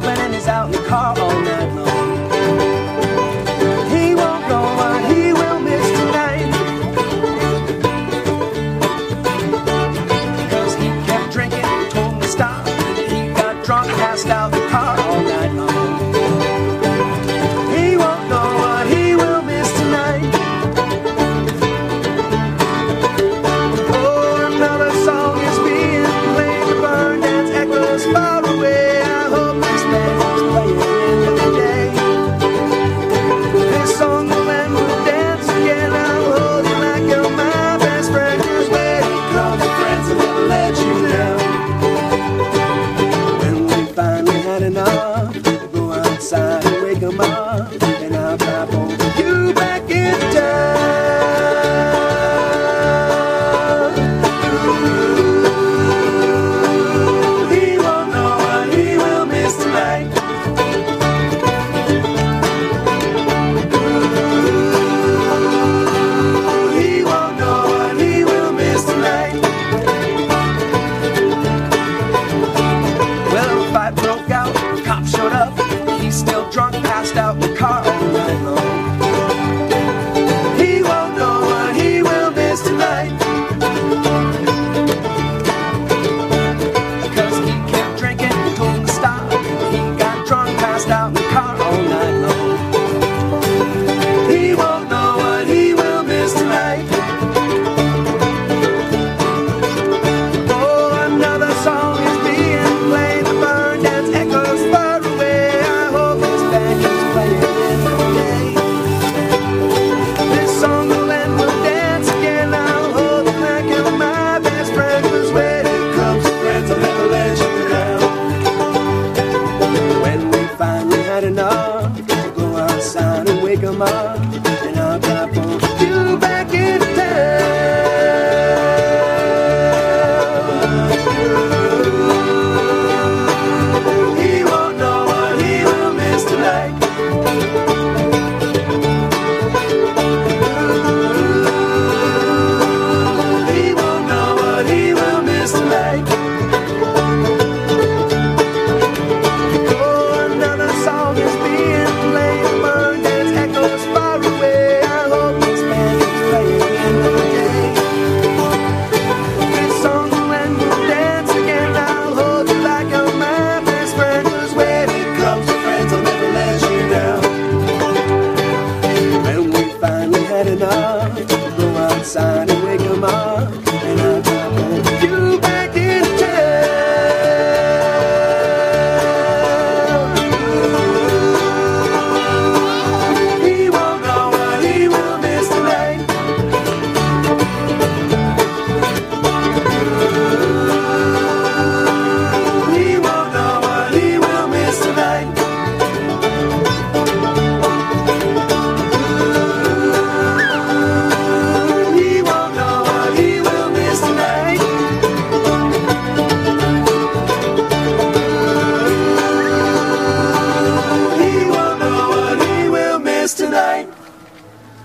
popping and he's out in the car all night long. not enough. stop sign.